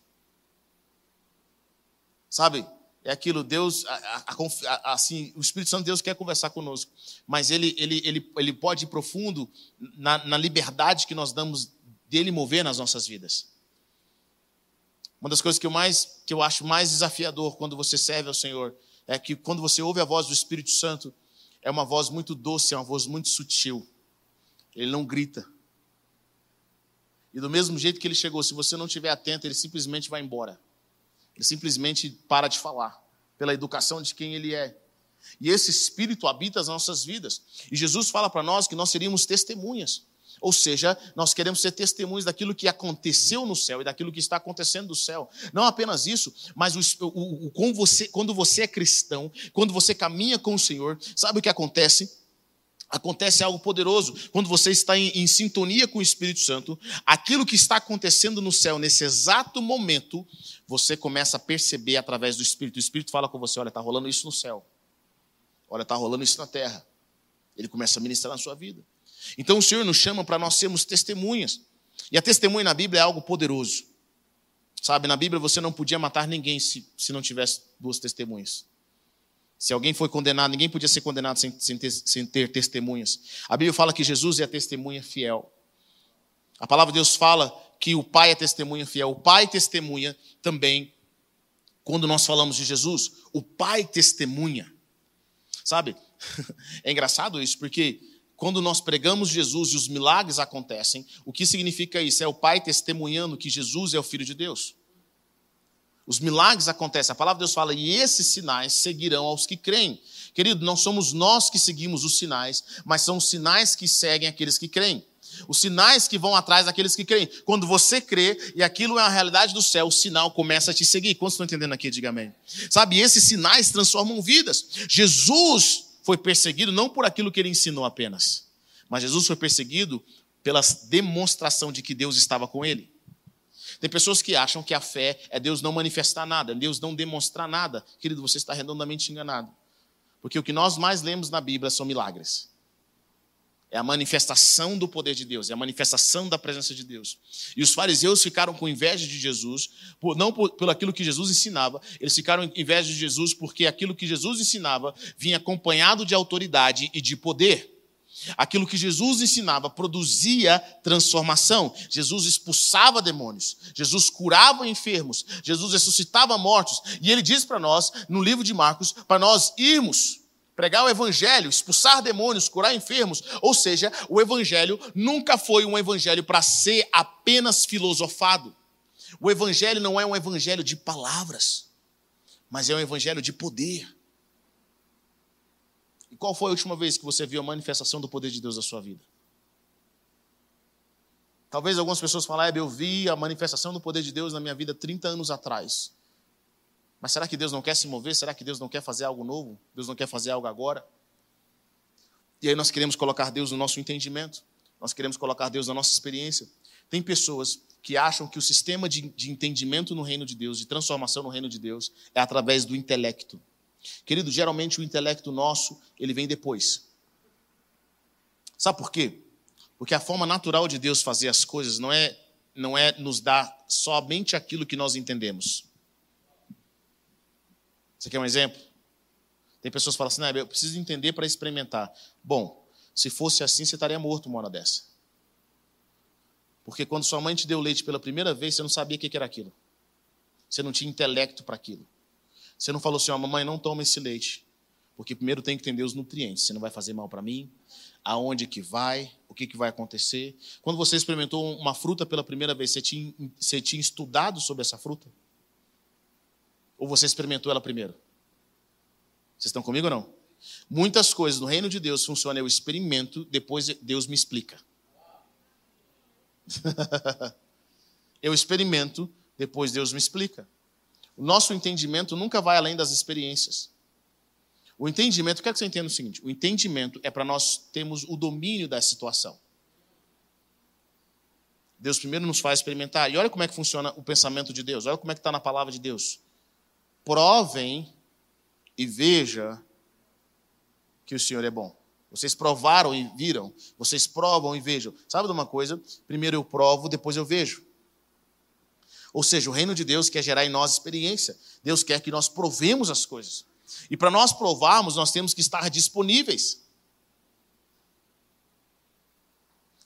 Sabe? É aquilo, Deus, a, a, assim, o Espírito Santo de Deus quer conversar conosco, mas ele, ele, ele, ele pode ir profundo na, na liberdade que nós damos dele mover nas nossas vidas. Uma das coisas que eu, mais, que eu acho mais desafiador quando você serve ao Senhor é que quando você ouve a voz do Espírito Santo, é uma voz muito doce, é uma voz muito sutil. Ele não grita. E do mesmo jeito que ele chegou, se você não estiver atento, ele simplesmente vai embora. Ele simplesmente para de falar, pela educação de quem ele é. E esse espírito habita as nossas vidas. E Jesus fala para nós que nós seríamos testemunhas. Ou seja, nós queremos ser testemunhas daquilo que aconteceu no céu e daquilo que está acontecendo no céu. Não apenas isso, mas o, o, o, você, quando você é cristão, quando você caminha com o Senhor, sabe o que acontece? acontece algo poderoso. Quando você está em, em, sintonia com o Espírito Santo, aquilo que está acontecendo no céu nesse exato momento, você começa a perceber através do Espírito. O Espírito fala com você: olha, está rolando isso no céu. Olha, está rolando isso na terra. Ele começa a ministrar na sua vida. Então o Senhor nos chama para nós sermos testemunhas. E a testemunha na Bíblia é algo poderoso. Sabe, na Bíblia você não podia matar ninguém se, se não tivesse duas testemunhas. Se alguém foi condenado, ninguém podia ser condenado sem, sem, ter, sem ter testemunhas. A Bíblia fala que Jesus é a testemunha fiel. A palavra de Deus fala que o Pai é testemunha fiel. O Pai testemunha também quando nós falamos de Jesus. O Pai testemunha. Sabe? [laughs] É engraçado isso, porque quando nós pregamos Jesus e os milagres acontecem, o que significa isso? É o Pai testemunhando que Jesus é o Filho de Deus. Os milagres acontecem. A palavra de Deus fala, e esses sinais seguirão aos que creem. Querido, não somos nós que seguimos os sinais, mas são os sinais que seguem aqueles que creem. Os sinais que vão atrás daqueles que creem. Quando você crê e aquilo é a realidade do céu, o sinal começa a te seguir. Quantos estão entendendo aqui? Diga amém. Sabe, esses sinais transformam vidas. Jesus foi perseguido não por aquilo que ele ensinou apenas, mas Jesus foi perseguido pela demonstração de que Deus estava com ele. Tem pessoas que acham que a fé é Deus não manifestar nada, é Deus não demonstrar nada. Querido, você está redondamente enganado. Porque o que nós mais lemos na Bíblia são milagres. É a manifestação do poder de Deus, é a manifestação da presença de Deus. E os fariseus ficaram com inveja de Jesus, por, não por, pelo aquilo que Jesus ensinava, eles ficaram com inveja de Jesus porque aquilo que Jesus ensinava vinha acompanhado de autoridade e de poder. Aquilo que Jesus ensinava produzia transformação. Jesus expulsava demônios, Jesus curava enfermos, Jesus ressuscitava mortos. E ele diz para nós, no livro de Marcos, para nós irmos pregar o evangelho, expulsar demônios, curar enfermos. Ou seja, o evangelho nunca foi um evangelho para ser apenas filosofado. O evangelho não é um evangelho de palavras, mas é um evangelho de poder. E qual foi a última vez que você viu a manifestação do poder de Deus na sua vida? Talvez algumas pessoas falem, ah, eu vi a manifestação do poder de Deus na minha vida 30 anos atrás. Mas será que Deus não quer se mover? Será que Deus não quer fazer algo novo? Deus não quer fazer algo agora? E aí nós queremos colocar Deus no nosso entendimento, nós queremos colocar Deus na nossa experiência. Tem pessoas que acham que o sistema de, de entendimento no reino de Deus, de transformação no reino de Deus, é através do intelecto. Querido, geralmente o intelecto nosso, ele vem depois. Sabe por quê? Porque a forma natural de Deus fazer as coisas não é não é nos dar somente aquilo que nós entendemos. Você quer um exemplo? Tem pessoas que falam assim, não, eu preciso entender para experimentar. Bom, se fosse assim, você estaria morto uma hora dessa. Porque quando sua mãe te deu leite pela primeira vez, você não sabia o que era aquilo. Você não tinha intelecto para aquilo. Você não falou assim, ó, mamãe, não toma esse leite. Porque primeiro tem que entender os nutrientes. Você não vai fazer mal para mim? Aonde que vai? O que, que vai acontecer? Quando você experimentou uma fruta pela primeira vez, você tinha, você tinha estudado sobre essa fruta? Ou você experimentou ela primeiro? Vocês estão comigo ou não? Muitas coisas no reino de Deus funcionam, eu experimento, depois Deus me explica. [laughs] eu experimento, depois Deus me explica. O nosso entendimento nunca vai além das experiências. O entendimento, quero que você entenda o seguinte: o entendimento é para nós termos o domínio da situação. Deus primeiro nos faz experimentar. E olha como é que funciona o pensamento de Deus. Olha como é que está na palavra de Deus. Provem e veja que o Senhor é bom. Vocês provaram e viram. Vocês provam e vejam. Sabe de uma coisa? Primeiro eu provo, depois eu vejo. Ou seja, o reino de Deus quer gerar em nós experiência. Deus quer que nós provemos as coisas. E para nós provarmos, nós temos que estar disponíveis.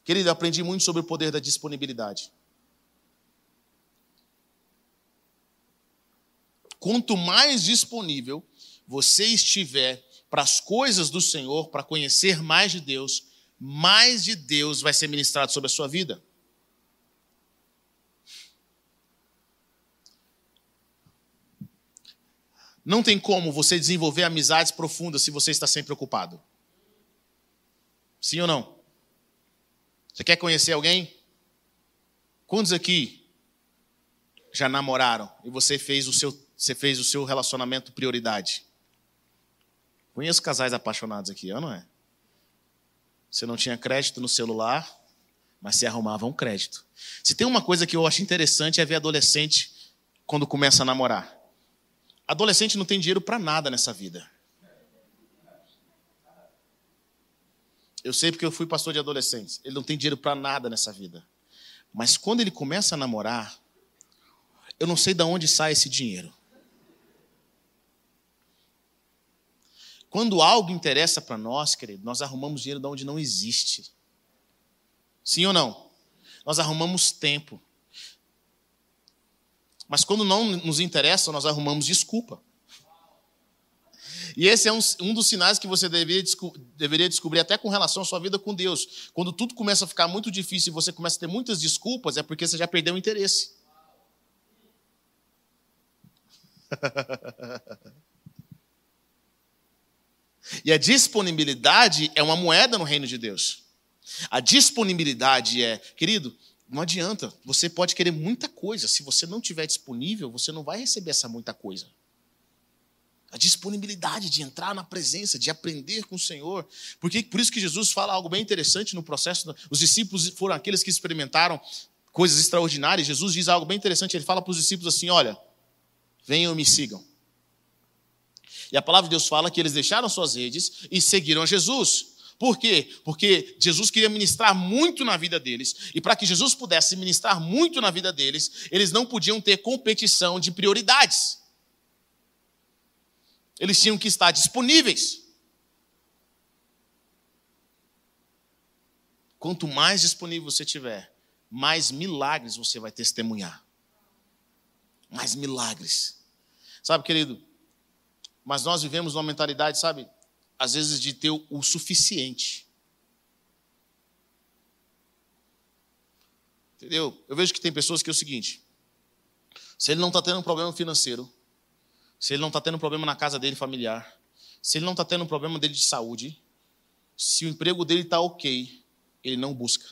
Querido, aprendi muito sobre o poder da disponibilidade. Quanto mais disponível você estiver para as coisas do Senhor, para conhecer mais de Deus, mais de Deus vai ser ministrado sobre a sua vida. Não tem como você desenvolver amizades profundas se você está sempre ocupado. Sim ou não? Você quer conhecer alguém? Quantos aqui já namoraram e você fez o seu, você fez o seu relacionamento prioridade? Conheço casais apaixonados aqui, não é? Você não tinha crédito no celular, mas se arrumava um crédito. Se tem uma coisa que eu acho interessante é ver adolescente quando começa a namorar. Adolescente não tem dinheiro para nada nessa vida. Eu sei porque eu fui pastor de adolescentes. Ele não tem dinheiro para nada nessa vida. Mas quando ele começa a namorar, eu não sei de onde sai esse dinheiro. Quando algo interessa para nós, querido, nós arrumamos dinheiro de onde não existe. Sim ou não? Nós arrumamos tempo. Mas quando não nos interessa, nós arrumamos desculpa. E esse é um, um dos sinais que você deveria, deveria descobrir até com relação à sua vida com Deus. Quando tudo começa a ficar muito difícil e você começa a ter muitas desculpas, é porque você já perdeu o interesse. [laughs] E a disponibilidade é uma moeda no reino de Deus. A disponibilidade é, querido, não adianta, você pode querer muita coisa, se você não tiver disponível, você não vai receber essa muita coisa. A disponibilidade de entrar na presença, de aprender com o Senhor. Porque por isso que Jesus fala algo bem interessante no processo. Os discípulos foram aqueles que experimentaram coisas extraordinárias. Jesus diz algo bem interessante. Ele fala para os discípulos assim: Olha, venham e me sigam. E a palavra de Deus fala que eles deixaram suas redes e seguiram a Jesus. Por quê? Porque Jesus queria ministrar muito na vida deles, e para que Jesus pudesse ministrar muito na vida deles, eles não podiam ter competição de prioridades. Eles tinham que estar disponíveis. Quanto mais disponível você tiver, mais milagres você vai testemunhar. Mais milagres. Sabe, querido, mas nós vivemos uma mentalidade, sabe, às vezes de ter o suficiente. Entendeu? Eu vejo que tem pessoas que é o seguinte: se ele não está tendo um problema financeiro, se ele não está tendo um problema na casa dele familiar, se ele não está tendo um problema dele de saúde, se o emprego dele está ok, ele não busca.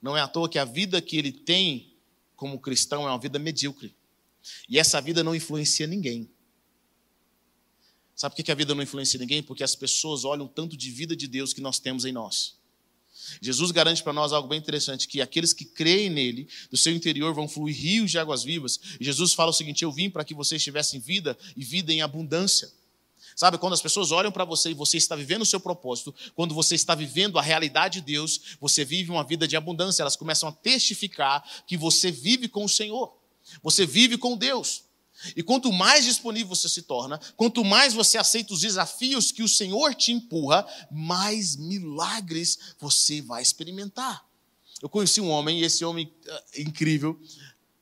Não é à toa que a vida que ele tem como cristão é uma vida medíocre. E essa vida não influencia ninguém. Sabe por que a vida não influencia ninguém? Porque as pessoas olham tanto de vida de Deus que nós temos em nós. Jesus garante para nós algo bem interessante: que aqueles que creem nele, do seu interior vão fluir rios de águas vivas. Jesus fala o seguinte: Eu vim para que vocês tivessem vida e vida em abundância. Sabe, quando as pessoas olham para você e você está vivendo o seu propósito, quando você está vivendo a realidade de Deus, você vive uma vida de abundância, elas começam a testificar que você vive com o Senhor, você vive com Deus. E quanto mais disponível você se torna, quanto mais você aceita os desafios que o Senhor te empurra, mais milagres você vai experimentar. Eu conheci um homem, e esse homem uh, incrível,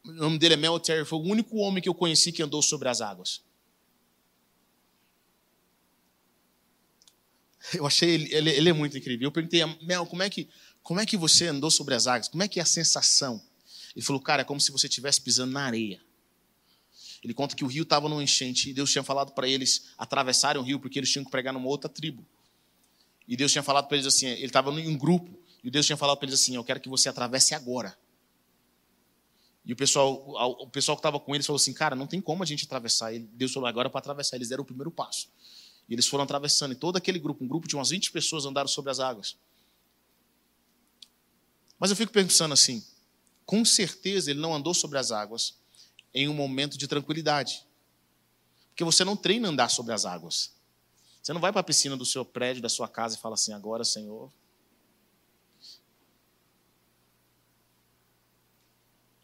o nome dele é Mel Terry, foi o único homem que eu conheci que andou sobre as águas. Eu achei ele, ele, ele é muito incrível. Eu perguntei, Mel, como é, que, como é que você andou sobre as águas? Como é que é a sensação? Ele falou, cara, é como se você estivesse pisando na areia. Ele conta que o rio estava numa enchente e Deus tinha falado para eles atravessarem o rio porque eles tinham que pregar numa outra tribo. E Deus tinha falado para eles assim, ele estava em um grupo e Deus tinha falado para eles assim, eu quero que você atravesse agora. E o pessoal, o pessoal que estava com eles falou assim, cara, não tem como a gente atravessar. Deus falou agora para atravessar. Eles deram o primeiro passo. E eles foram atravessando. E todo aquele grupo, um grupo de umas 20 pessoas andaram sobre as águas. Mas eu fico pensando assim, com certeza ele não andou sobre as águas em um momento de tranquilidade. Porque você não treina andar sobre as águas. Você não vai para a piscina do seu prédio, da sua casa e fala assim: agora, Senhor.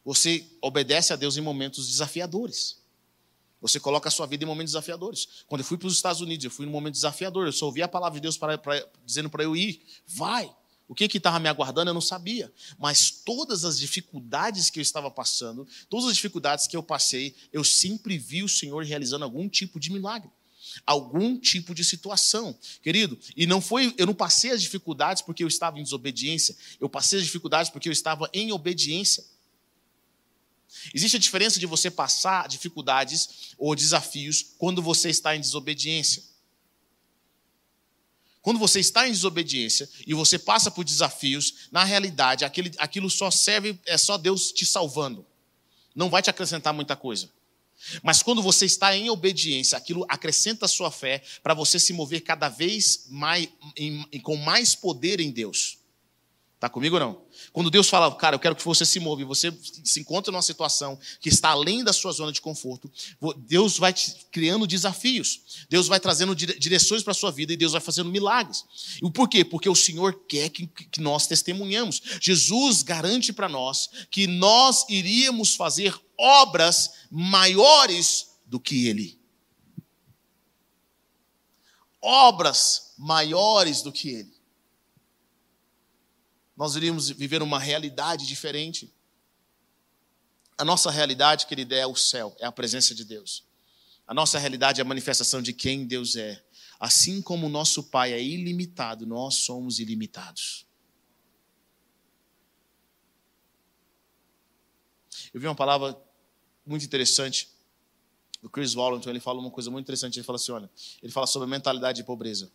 Você obedece a Deus em momentos desafiadores. Você coloca a sua vida em momentos desafiadores. Quando eu fui para os Estados Unidos, eu fui num momento desafiador. Eu só ouvi a palavra de Deus para, para, dizendo para eu ir. Vai. O que estava me aguardando eu não sabia. Mas todas as dificuldades que eu estava passando, todas as dificuldades que eu passei, eu sempre vi o Senhor realizando algum tipo de milagre. Algum tipo de situação, querido, e não foi, eu não passei as dificuldades porque eu estava em desobediência, eu passei as dificuldades porque eu estava em obediência. Existe a diferença de você passar dificuldades ou desafios quando você está em desobediência. Quando você está em desobediência e você passa por desafios, na realidade, aquele, aquilo só serve, é só Deus te salvando. Não vai te acrescentar muita coisa. Mas quando você está em obediência, aquilo acrescenta a sua fé para você se mover cada vez mais, em, com mais poder em Deus. Está comigo ou não? Quando Deus fala, cara, eu quero que você se move, você se encontra numa situação que está além da sua zona de conforto, Deus vai te criando desafios, Deus vai trazendo direções para a sua vida e Deus vai fazendo milagres. E o porquê? Porque o Senhor quer que, que nós testemunhamos. Jesus garante para nós que nós iríamos fazer obras maiores do que Ele. Obras maiores do que Ele nós iríamos viver uma realidade diferente. A nossa realidade, querida, é o céu, é a presença de Deus. A nossa realidade é a manifestação de quem Deus é. Assim como o nosso Pai é ilimitado, nós somos ilimitados. Eu vi uma palavra muito interessante do Chris Wallington, ele fala uma coisa muito interessante, ele fala assim, olha, ele fala sobre a mentalidade de pobreza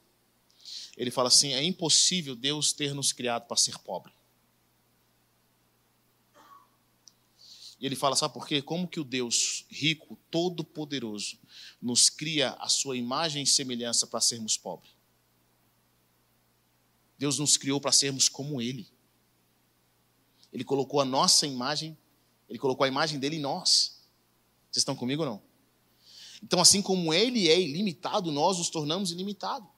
ele fala assim: é impossível Deus ter nos criado para ser pobre. E ele fala, sabe por quê? Como que o Deus rico, todo-poderoso, nos cria a sua imagem e semelhança para sermos pobres? Deus nos criou para sermos como Ele. Ele colocou a nossa imagem, Ele colocou a imagem dele em nós. Vocês estão comigo ou não? Então, assim como Ele é ilimitado, nós nos tornamos ilimitados.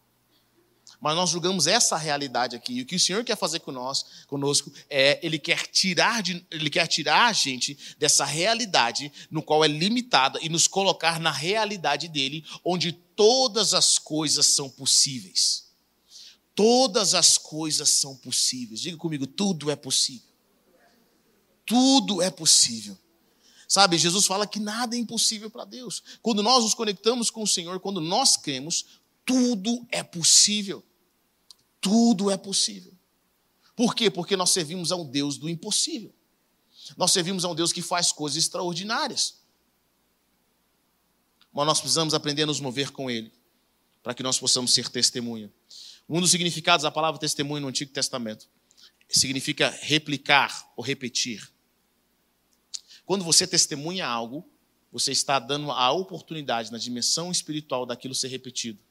Mas nós julgamos essa realidade aqui. E o que o Senhor quer fazer conosco, é Ele quer tirar, de, Ele quer tirar a gente dessa realidade no qual é limitada e nos colocar na realidade dele, onde todas as coisas são possíveis. Todas as coisas são possíveis. Diga comigo, tudo é possível. Tudo é possível. Sabe, Jesus fala que nada é impossível para Deus. Quando nós nos conectamos com o Senhor, quando nós cremos, tudo é possível. Tudo é possível. Por quê? Porque nós servimos a um Deus do impossível. Nós servimos a um Deus que faz coisas extraordinárias. Mas nós precisamos aprender a nos mover com Ele, para que nós possamos ser testemunha. Um dos significados da palavra testemunho no Antigo Testamento significa replicar ou repetir. Quando você testemunha algo, você está dando a oportunidade na dimensão espiritual daquilo ser repetido.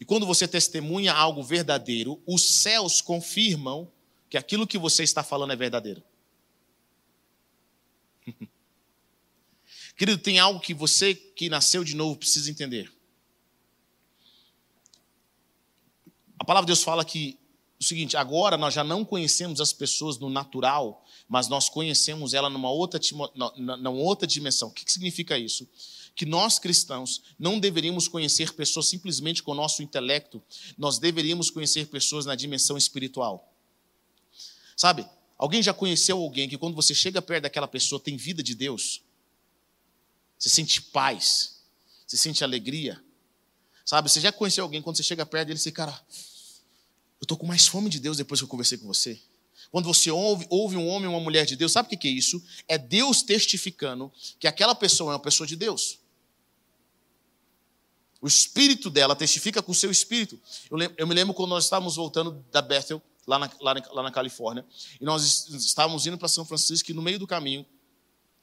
E quando você testemunha algo verdadeiro, os céus confirmam que aquilo que você está falando é verdadeiro. [laughs] Querido, tem algo que você que nasceu de novo precisa entender. A palavra de Deus fala que o seguinte: agora nós já não conhecemos as pessoas no natural, mas nós conhecemos ela numa outra, numa outra dimensão. O que significa isso? Que nós cristãos não deveríamos conhecer pessoas simplesmente com o nosso intelecto, nós deveríamos conhecer pessoas na dimensão espiritual. Sabe? Alguém já conheceu alguém que quando você chega perto daquela pessoa tem vida de Deus? Você sente paz, você sente alegria. Sabe? Você já conheceu alguém quando você chega perto dele e você, cara, eu estou com mais fome de Deus depois que eu conversei com você. Quando você ouve, ouve um homem ou uma mulher de Deus, sabe o que é isso? É Deus testificando que aquela pessoa é uma pessoa de Deus. O espírito dela testifica com o seu espírito. Eu, eu me lembro quando nós estávamos voltando da Bethel, lá na, lá na, lá na Califórnia, e nós estávamos indo para São Francisco, e no meio do caminho,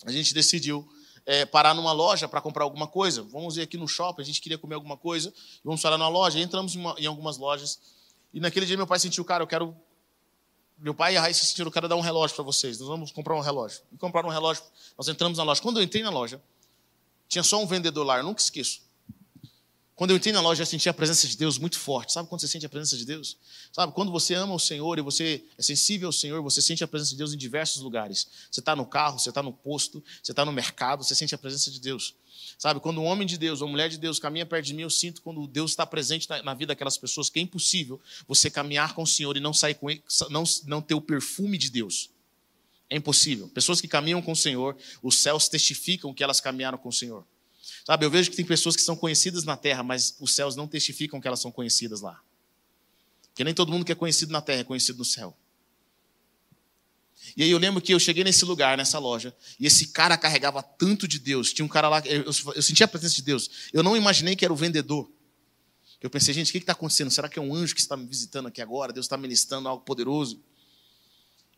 a gente decidiu é, parar numa loja para comprar alguma coisa. Vamos ir aqui no shopping, a gente queria comer alguma coisa, vamos parar numa loja. Entramos em, uma, em, algumas lojas, e naquele dia meu pai sentiu, cara, eu quero. Meu pai e a Raíssa sentiram, eu quero dar um relógio para vocês, nós vamos comprar um relógio. E compraram um relógio, nós entramos na loja. Quando eu entrei na loja, tinha só um vendedor lá, eu nunca esqueço. Quando eu entrei na loja, eu senti a presença de Deus muito forte. Sabe quando você sente a presença de Deus? Sabe, quando você ama o Senhor e você é sensível ao Senhor, você sente a presença de Deus em diversos lugares. Você está no carro, você está no posto, você está no mercado, você sente a presença de Deus. Sabe, quando um homem de Deus, uma mulher de Deus caminha perto de mim, eu sinto quando Deus está presente na, na vida daquelas pessoas que é impossível você caminhar com o Senhor e não sair com ele, não, não ter o perfume de Deus. É impossível. Pessoas que caminham com o Senhor, os céus testificam que elas caminharam com o Senhor. Sabe, eu vejo que tem pessoas que são conhecidas na terra, mas os céus não testificam que elas são conhecidas lá. Porque nem todo mundo que é conhecido na terra é conhecido no céu. E aí eu lembro que eu cheguei nesse lugar, nessa loja, e esse cara carregava tanto de Deus. Tinha um cara lá, eu, eu sentia a presença de Deus. Eu não imaginei que era o vendedor. Eu pensei, gente, o que está acontecendo? Será que é um anjo que está me visitando aqui agora? Deus está ministrando algo poderoso.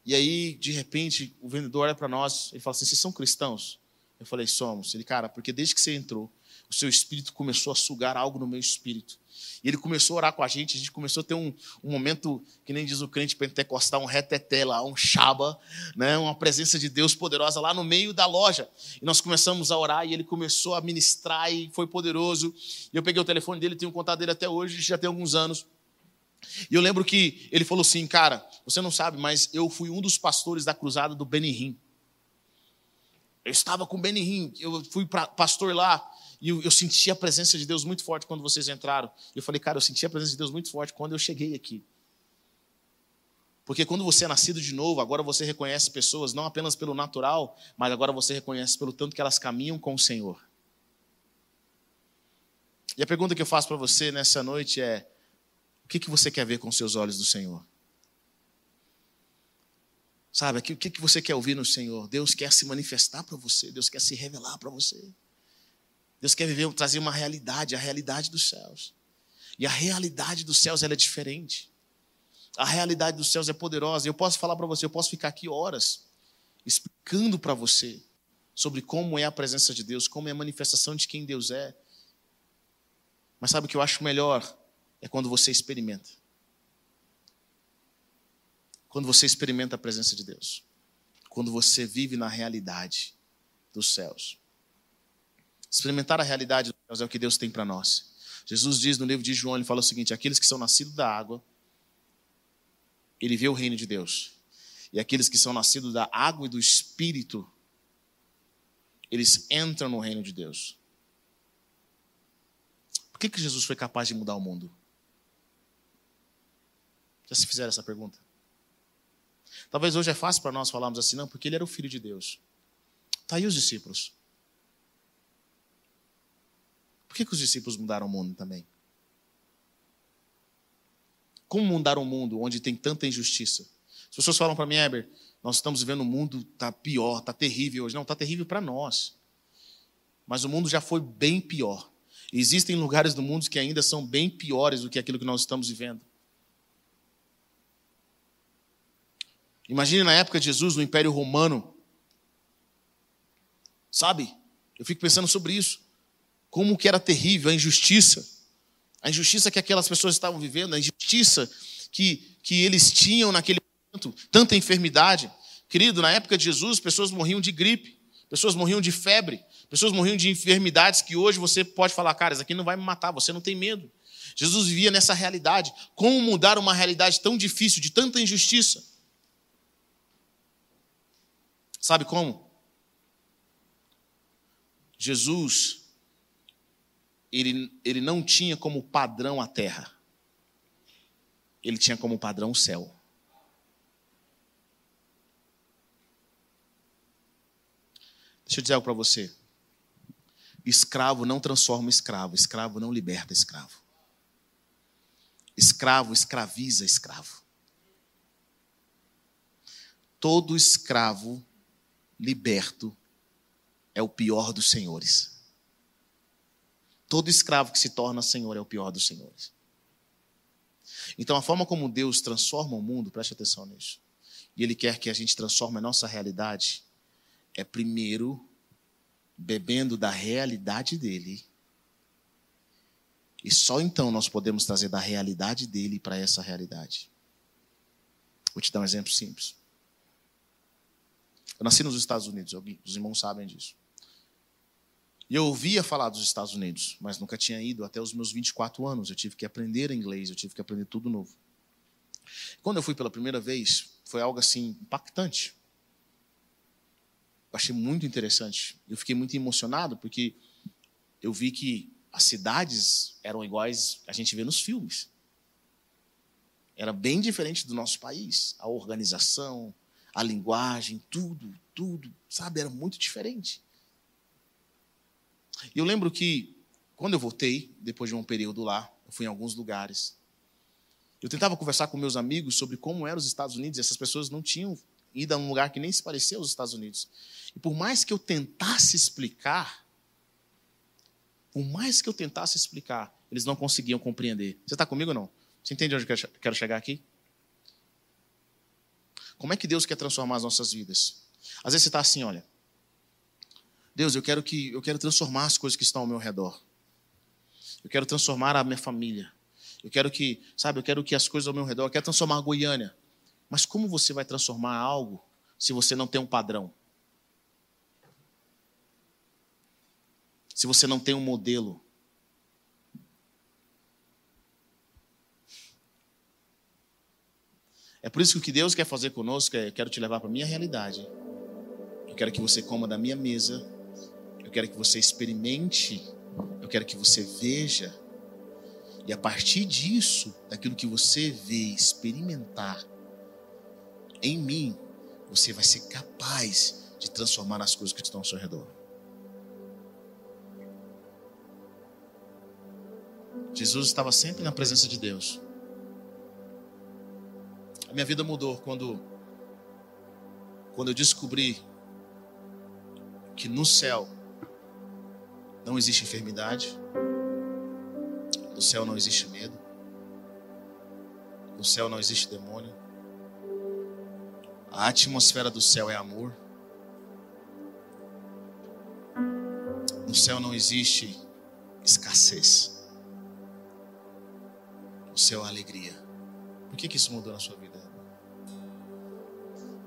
E aí, de repente, o vendedor olha para nós e fala assim: vocês são cristãos? Eu falei, somos. Ele, cara, porque desde que você entrou, o seu espírito começou a sugar algo no meu espírito. E ele começou a orar com a gente, a gente começou a ter um, um momento, que nem diz o crente pentecostal, um reteté lá, um chaba, né? uma presença de Deus poderosa lá no meio da loja. E nós começamos a orar e ele começou a ministrar e foi poderoso. E eu peguei o telefone dele, tenho contato dele até hoje, já tem alguns anos. E eu lembro que ele falou assim, cara, você não sabe, mas eu fui um dos pastores da cruzada do Benihim. Eu estava com Benihim, eu fui pastor lá, e eu, eu, senti a presença de Deus muito forte quando vocês entraram. Eu falei, cara, eu senti a presença de Deus muito forte quando eu cheguei aqui. Porque quando você é nascido de novo, agora você reconhece pessoas não apenas pelo natural, mas agora você reconhece pelo tanto que elas caminham com o Senhor. E a pergunta que eu faço para você nessa noite é: o que, que você quer ver com seus olhos do Senhor? Sabe, o que, que você quer ouvir no Senhor? Deus quer se manifestar para você, Deus quer se revelar para você. Deus quer viver, trazer uma realidade, a realidade dos céus. E a realidade dos céus ela é diferente. A realidade dos céus é poderosa. Eu posso falar para você, eu posso ficar aqui horas explicando para você sobre como é a presença de Deus, como é a manifestação de quem Deus é. Mas sabe o que eu acho melhor? É quando você experimenta quando você experimenta a presença de Deus, quando você vive na realidade dos céus. Experimentar a realidade dos céus é o que Deus tem para nós. Jesus diz no livro de João, ele fala o seguinte: aqueles que são nascidos da água, ele vê o reino de Deus. E aqueles que são nascidos da água e do espírito, eles entram no reino de Deus. Por que, que Jesus foi capaz de mudar o mundo? Já se fizeram essa pergunta? Talvez hoje é fácil para nós falarmos assim, não, porque ele era o filho de Deus. Está aí os discípulos. Por que, que os discípulos mudaram o mundo também? Como mudar um mundo onde tem tanta injustiça? As pessoas falam para mim, Heber, nós estamos vivendo um mundo tá pior, tá terrível hoje. Não, tá terrível para nós. Mas o mundo já foi bem pior. Existem lugares do mundo que ainda são bem piores do que aquilo que nós estamos vivendo. Imagine na época de Jesus, no Império Romano. Sabe? Eu fico pensando sobre isso. Como que era terrível a injustiça. A injustiça que aquelas pessoas estavam vivendo, a injustiça que, que eles tinham naquele momento, tanta enfermidade. Querido, na época de Jesus, pessoas morriam de gripe, pessoas morriam de febre, pessoas morriam de enfermidades que hoje você pode falar, cara, isso aqui não vai me matar, você não tem medo. Jesus vivia nessa realidade. Como mudar uma realidade tão difícil, de tanta injustiça? Sabe como? Jesus, ele, ele não tinha como padrão a terra, ele tinha como padrão o céu. Deixa eu dizer algo para você. Escravo não transforma escravo, escravo não liberta escravo. Escravo escraviza escravo. Todo escravo liberto é o pior dos senhores. Todo escravo que se torna senhor é o pior dos senhores. Então, a forma como Deus transforma o mundo, preste atenção nisso, e Ele quer que a gente transforme a nossa realidade, é primeiro bebendo da realidade dele, e só então nós podemos trazer da realidade dele para essa realidade. Vou te dar um exemplo simples. Eu nasci nos Estados Unidos, os irmãos sabem disso. E eu ouvia falar dos Estados Unidos, mas nunca tinha ido até os meus 24 anos. Eu tive que aprender inglês, eu tive que aprender tudo novo. Quando eu fui pela primeira vez, foi algo assim impactante. Eu achei muito interessante. Eu fiquei muito emocionado porque eu vi que as cidades eram iguais a gente vê nos filmes. Era bem diferente do nosso país. A organização, a linguagem, tudo, tudo, sabe? Era muito diferente. E eu lembro que, quando eu voltei, depois de um período lá, eu fui em alguns lugares. Eu tentava conversar com meus amigos sobre como eram os Estados Unidos, e essas pessoas não tinham ido a um lugar que nem se parecia aos Estados Unidos. E por mais que eu tentasse explicar, por mais que eu tentasse explicar, eles não conseguiam compreender. Você está comigo ou não? Você entende onde eu quero chegar aqui? Como é que Deus quer transformar as nossas vidas? Às vezes você está assim, olha. Deus, eu quero que eu quero transformar as coisas que estão ao meu redor. Eu quero transformar a minha família. Eu quero que, sabe, eu quero que as coisas ao meu redor, eu quero transformar a Goiânia. Mas como você vai transformar algo se você não tem um padrão? Se você não tem um modelo? É por isso que o que Deus quer fazer conosco é: eu quero te levar para a minha realidade. Eu quero que você coma da minha mesa. Eu quero que você experimente. Eu quero que você veja. E a partir disso, daquilo que você vê, experimentar em mim, você vai ser capaz de transformar as coisas que estão ao seu redor. Jesus estava sempre na presença de Deus. A minha vida mudou quando, quando eu descobri que no céu não existe enfermidade, no céu não existe medo, no céu não existe demônio, a atmosfera do céu é amor, no céu não existe escassez, no céu é alegria. Por que, que isso mudou na sua vida?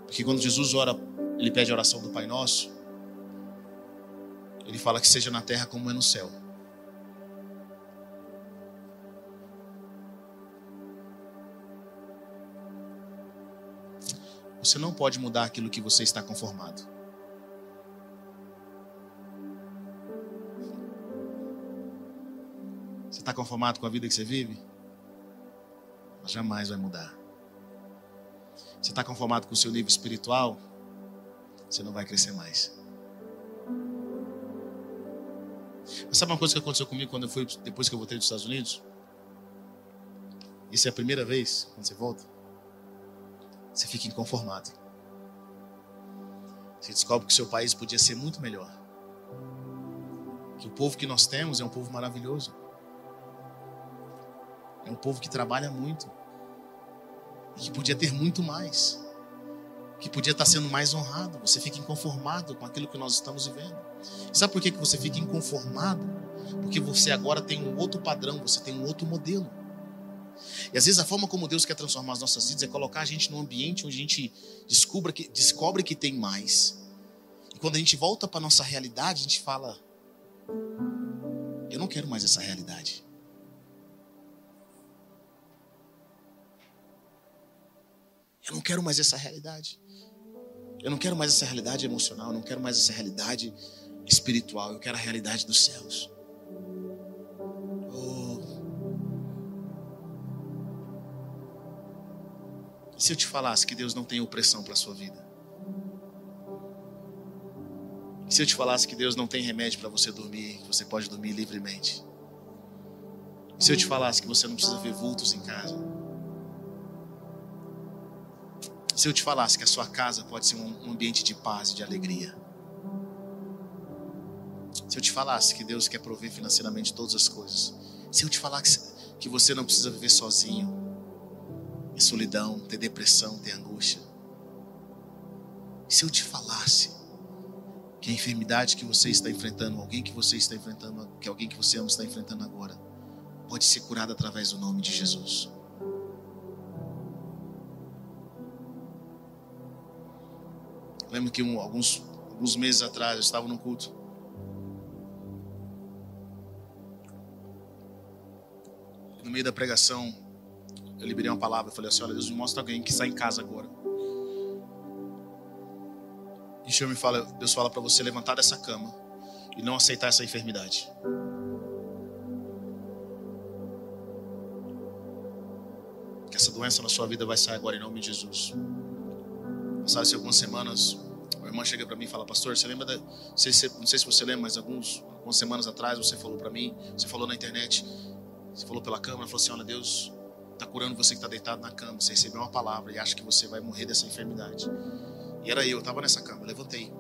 Porque quando Jesus ora, ele pede a oração do Pai Nosso, ele fala que seja na terra como é no céu. Você não pode mudar aquilo que você está conformado. Você está conformado com a vida que você vive? Jamais vai mudar. Você está conformado com o seu nível espiritual? Você não vai crescer mais. Mas sabe uma coisa que aconteceu comigo quando eu fui, depois que eu voltei dos Estados Unidos? Isso é a primeira vez quando você volta. Você fica inconformado. Você descobre que o seu país podia ser muito melhor. Que o povo que nós temos é um povo maravilhoso. É um povo que trabalha muito que podia ter muito mais, que podia estar sendo mais honrado. Você fica inconformado com aquilo que nós estamos vivendo. Sabe por que você fica inconformado? Porque você agora tem um outro padrão, você tem um outro modelo. E às vezes a forma como Deus quer transformar as nossas vidas é colocar a gente num ambiente onde a gente descubra que, descobre que tem mais. E quando a gente volta para a nossa realidade, a gente fala: Eu não quero mais essa realidade. Eu não quero mais essa realidade. Eu não quero mais essa realidade emocional, eu não quero mais essa realidade espiritual, eu quero a realidade dos céus. Oh. E se eu te falasse que Deus não tem opressão para a sua vida? E se eu te falasse que Deus não tem remédio para você dormir, que você pode dormir livremente? E se eu te falasse que você não precisa ver vultos em casa? Se eu te falasse que a sua casa pode ser um ambiente de paz e de alegria. Se eu te falasse que Deus quer prover financeiramente todas as coisas. Se eu te falasse que você não precisa viver sozinho, em solidão, ter depressão, ter angústia. Se eu te falasse que a enfermidade que você está enfrentando, alguém que você está enfrentando, que alguém que você ama está enfrentando agora, pode ser curado através do nome de Jesus. Lembro que um, alguns, alguns meses atrás eu estava num culto. No meio da pregação, eu liberei uma palavra. Falei assim: Olha, Deus me mostra alguém que está em casa agora. E o Senhor me fala: Deus fala para você levantar dessa cama e não aceitar essa enfermidade. Que essa doença na sua vida vai sair agora em nome de Jesus. Passaram-se algumas semanas, a irmã chega para mim e fala, pastor, você lembra da. Não sei, se, não sei se você lembra, mas alguns, algumas semanas atrás você falou para mim, você falou na internet, você falou pela câmera, falou assim: olha, Deus está curando você que está deitado na cama. Você recebeu uma palavra e acha que você vai morrer dessa enfermidade. E era eu, eu estava nessa cama, eu levantei.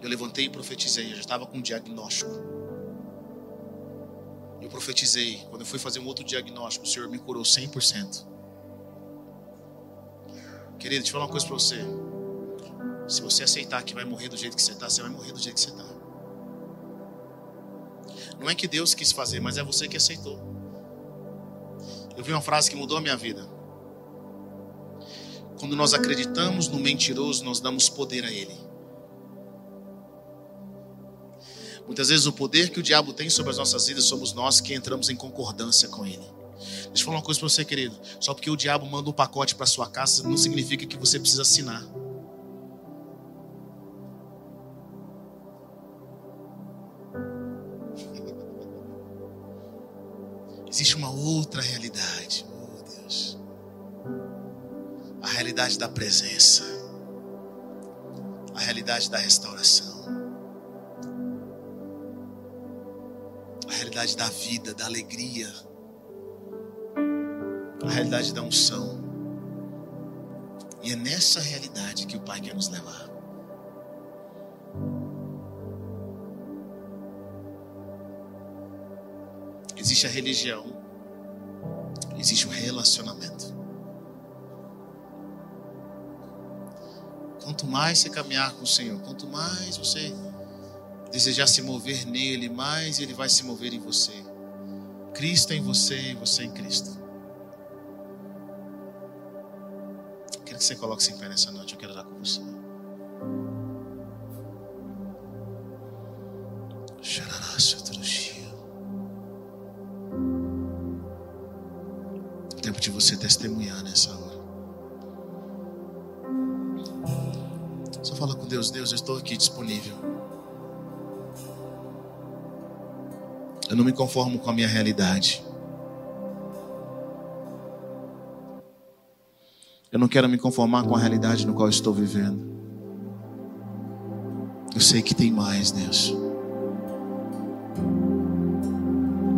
Eu levantei e profetizei, eu já estava com um diagnóstico. Eu profetizei, quando eu fui fazer um outro diagnóstico, o Senhor me curou 100%. Querido, deixa eu falar uma coisa para você. Se você aceitar que vai morrer do jeito que você está, você vai morrer do jeito que você está. Não é que Deus quis fazer, mas é você que aceitou. Eu vi uma frase que mudou a minha vida. Quando nós acreditamos no mentiroso, nós damos poder a ele. Muitas vezes o poder que o diabo tem sobre as nossas vidas somos nós que entramos em concordância com ele. Deixa eu falar uma coisa para você, querido. Só porque o diabo manda um pacote para sua casa não significa que você precisa assinar. Existe uma outra realidade. Realidade da presença, a realidade da restauração, a realidade da vida, da alegria, a realidade da unção. E é nessa realidade que o Pai quer nos levar. Existe a religião, existe o relacionamento. Quanto mais você caminhar com o Senhor, quanto mais você desejar se mover nele, mais ele vai se mover em você. Cristo em você e você em Cristo. Que você coloque-se em pé nessa noite. Eu quero dar com você. Tempo de você testemunhar nessa hora. Fala com Deus, Deus, eu estou aqui disponível. Eu não me conformo com a minha realidade. Eu não quero me conformar com a realidade no qual estou vivendo. Eu sei que tem mais, Deus.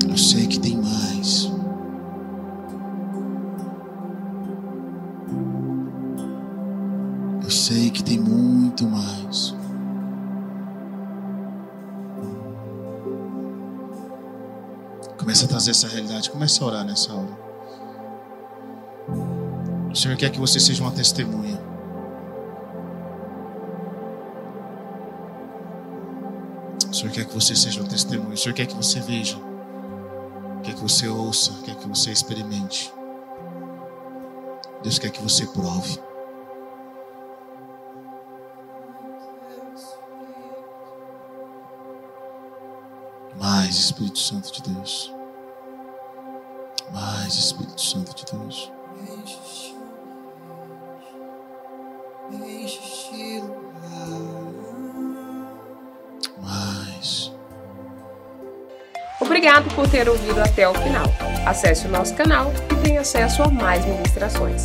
Eu sei que tem mais. Eu sei que tem muito mais. Comece a trazer essa realidade. Comece a orar nessa hora. Senhor quer que você seja uma testemunha. O Senhor quer que você seja uma testemunha. O Senhor quer que você veja. Quer que você ouça. Quer que você experimente. Deus quer que você prove. Mais Espírito Santo de Deus. Mais Espírito Santo de Deus. Obrigado por ter ouvido até o final. Acesse o nosso canal e tenha acesso a mais ministrações.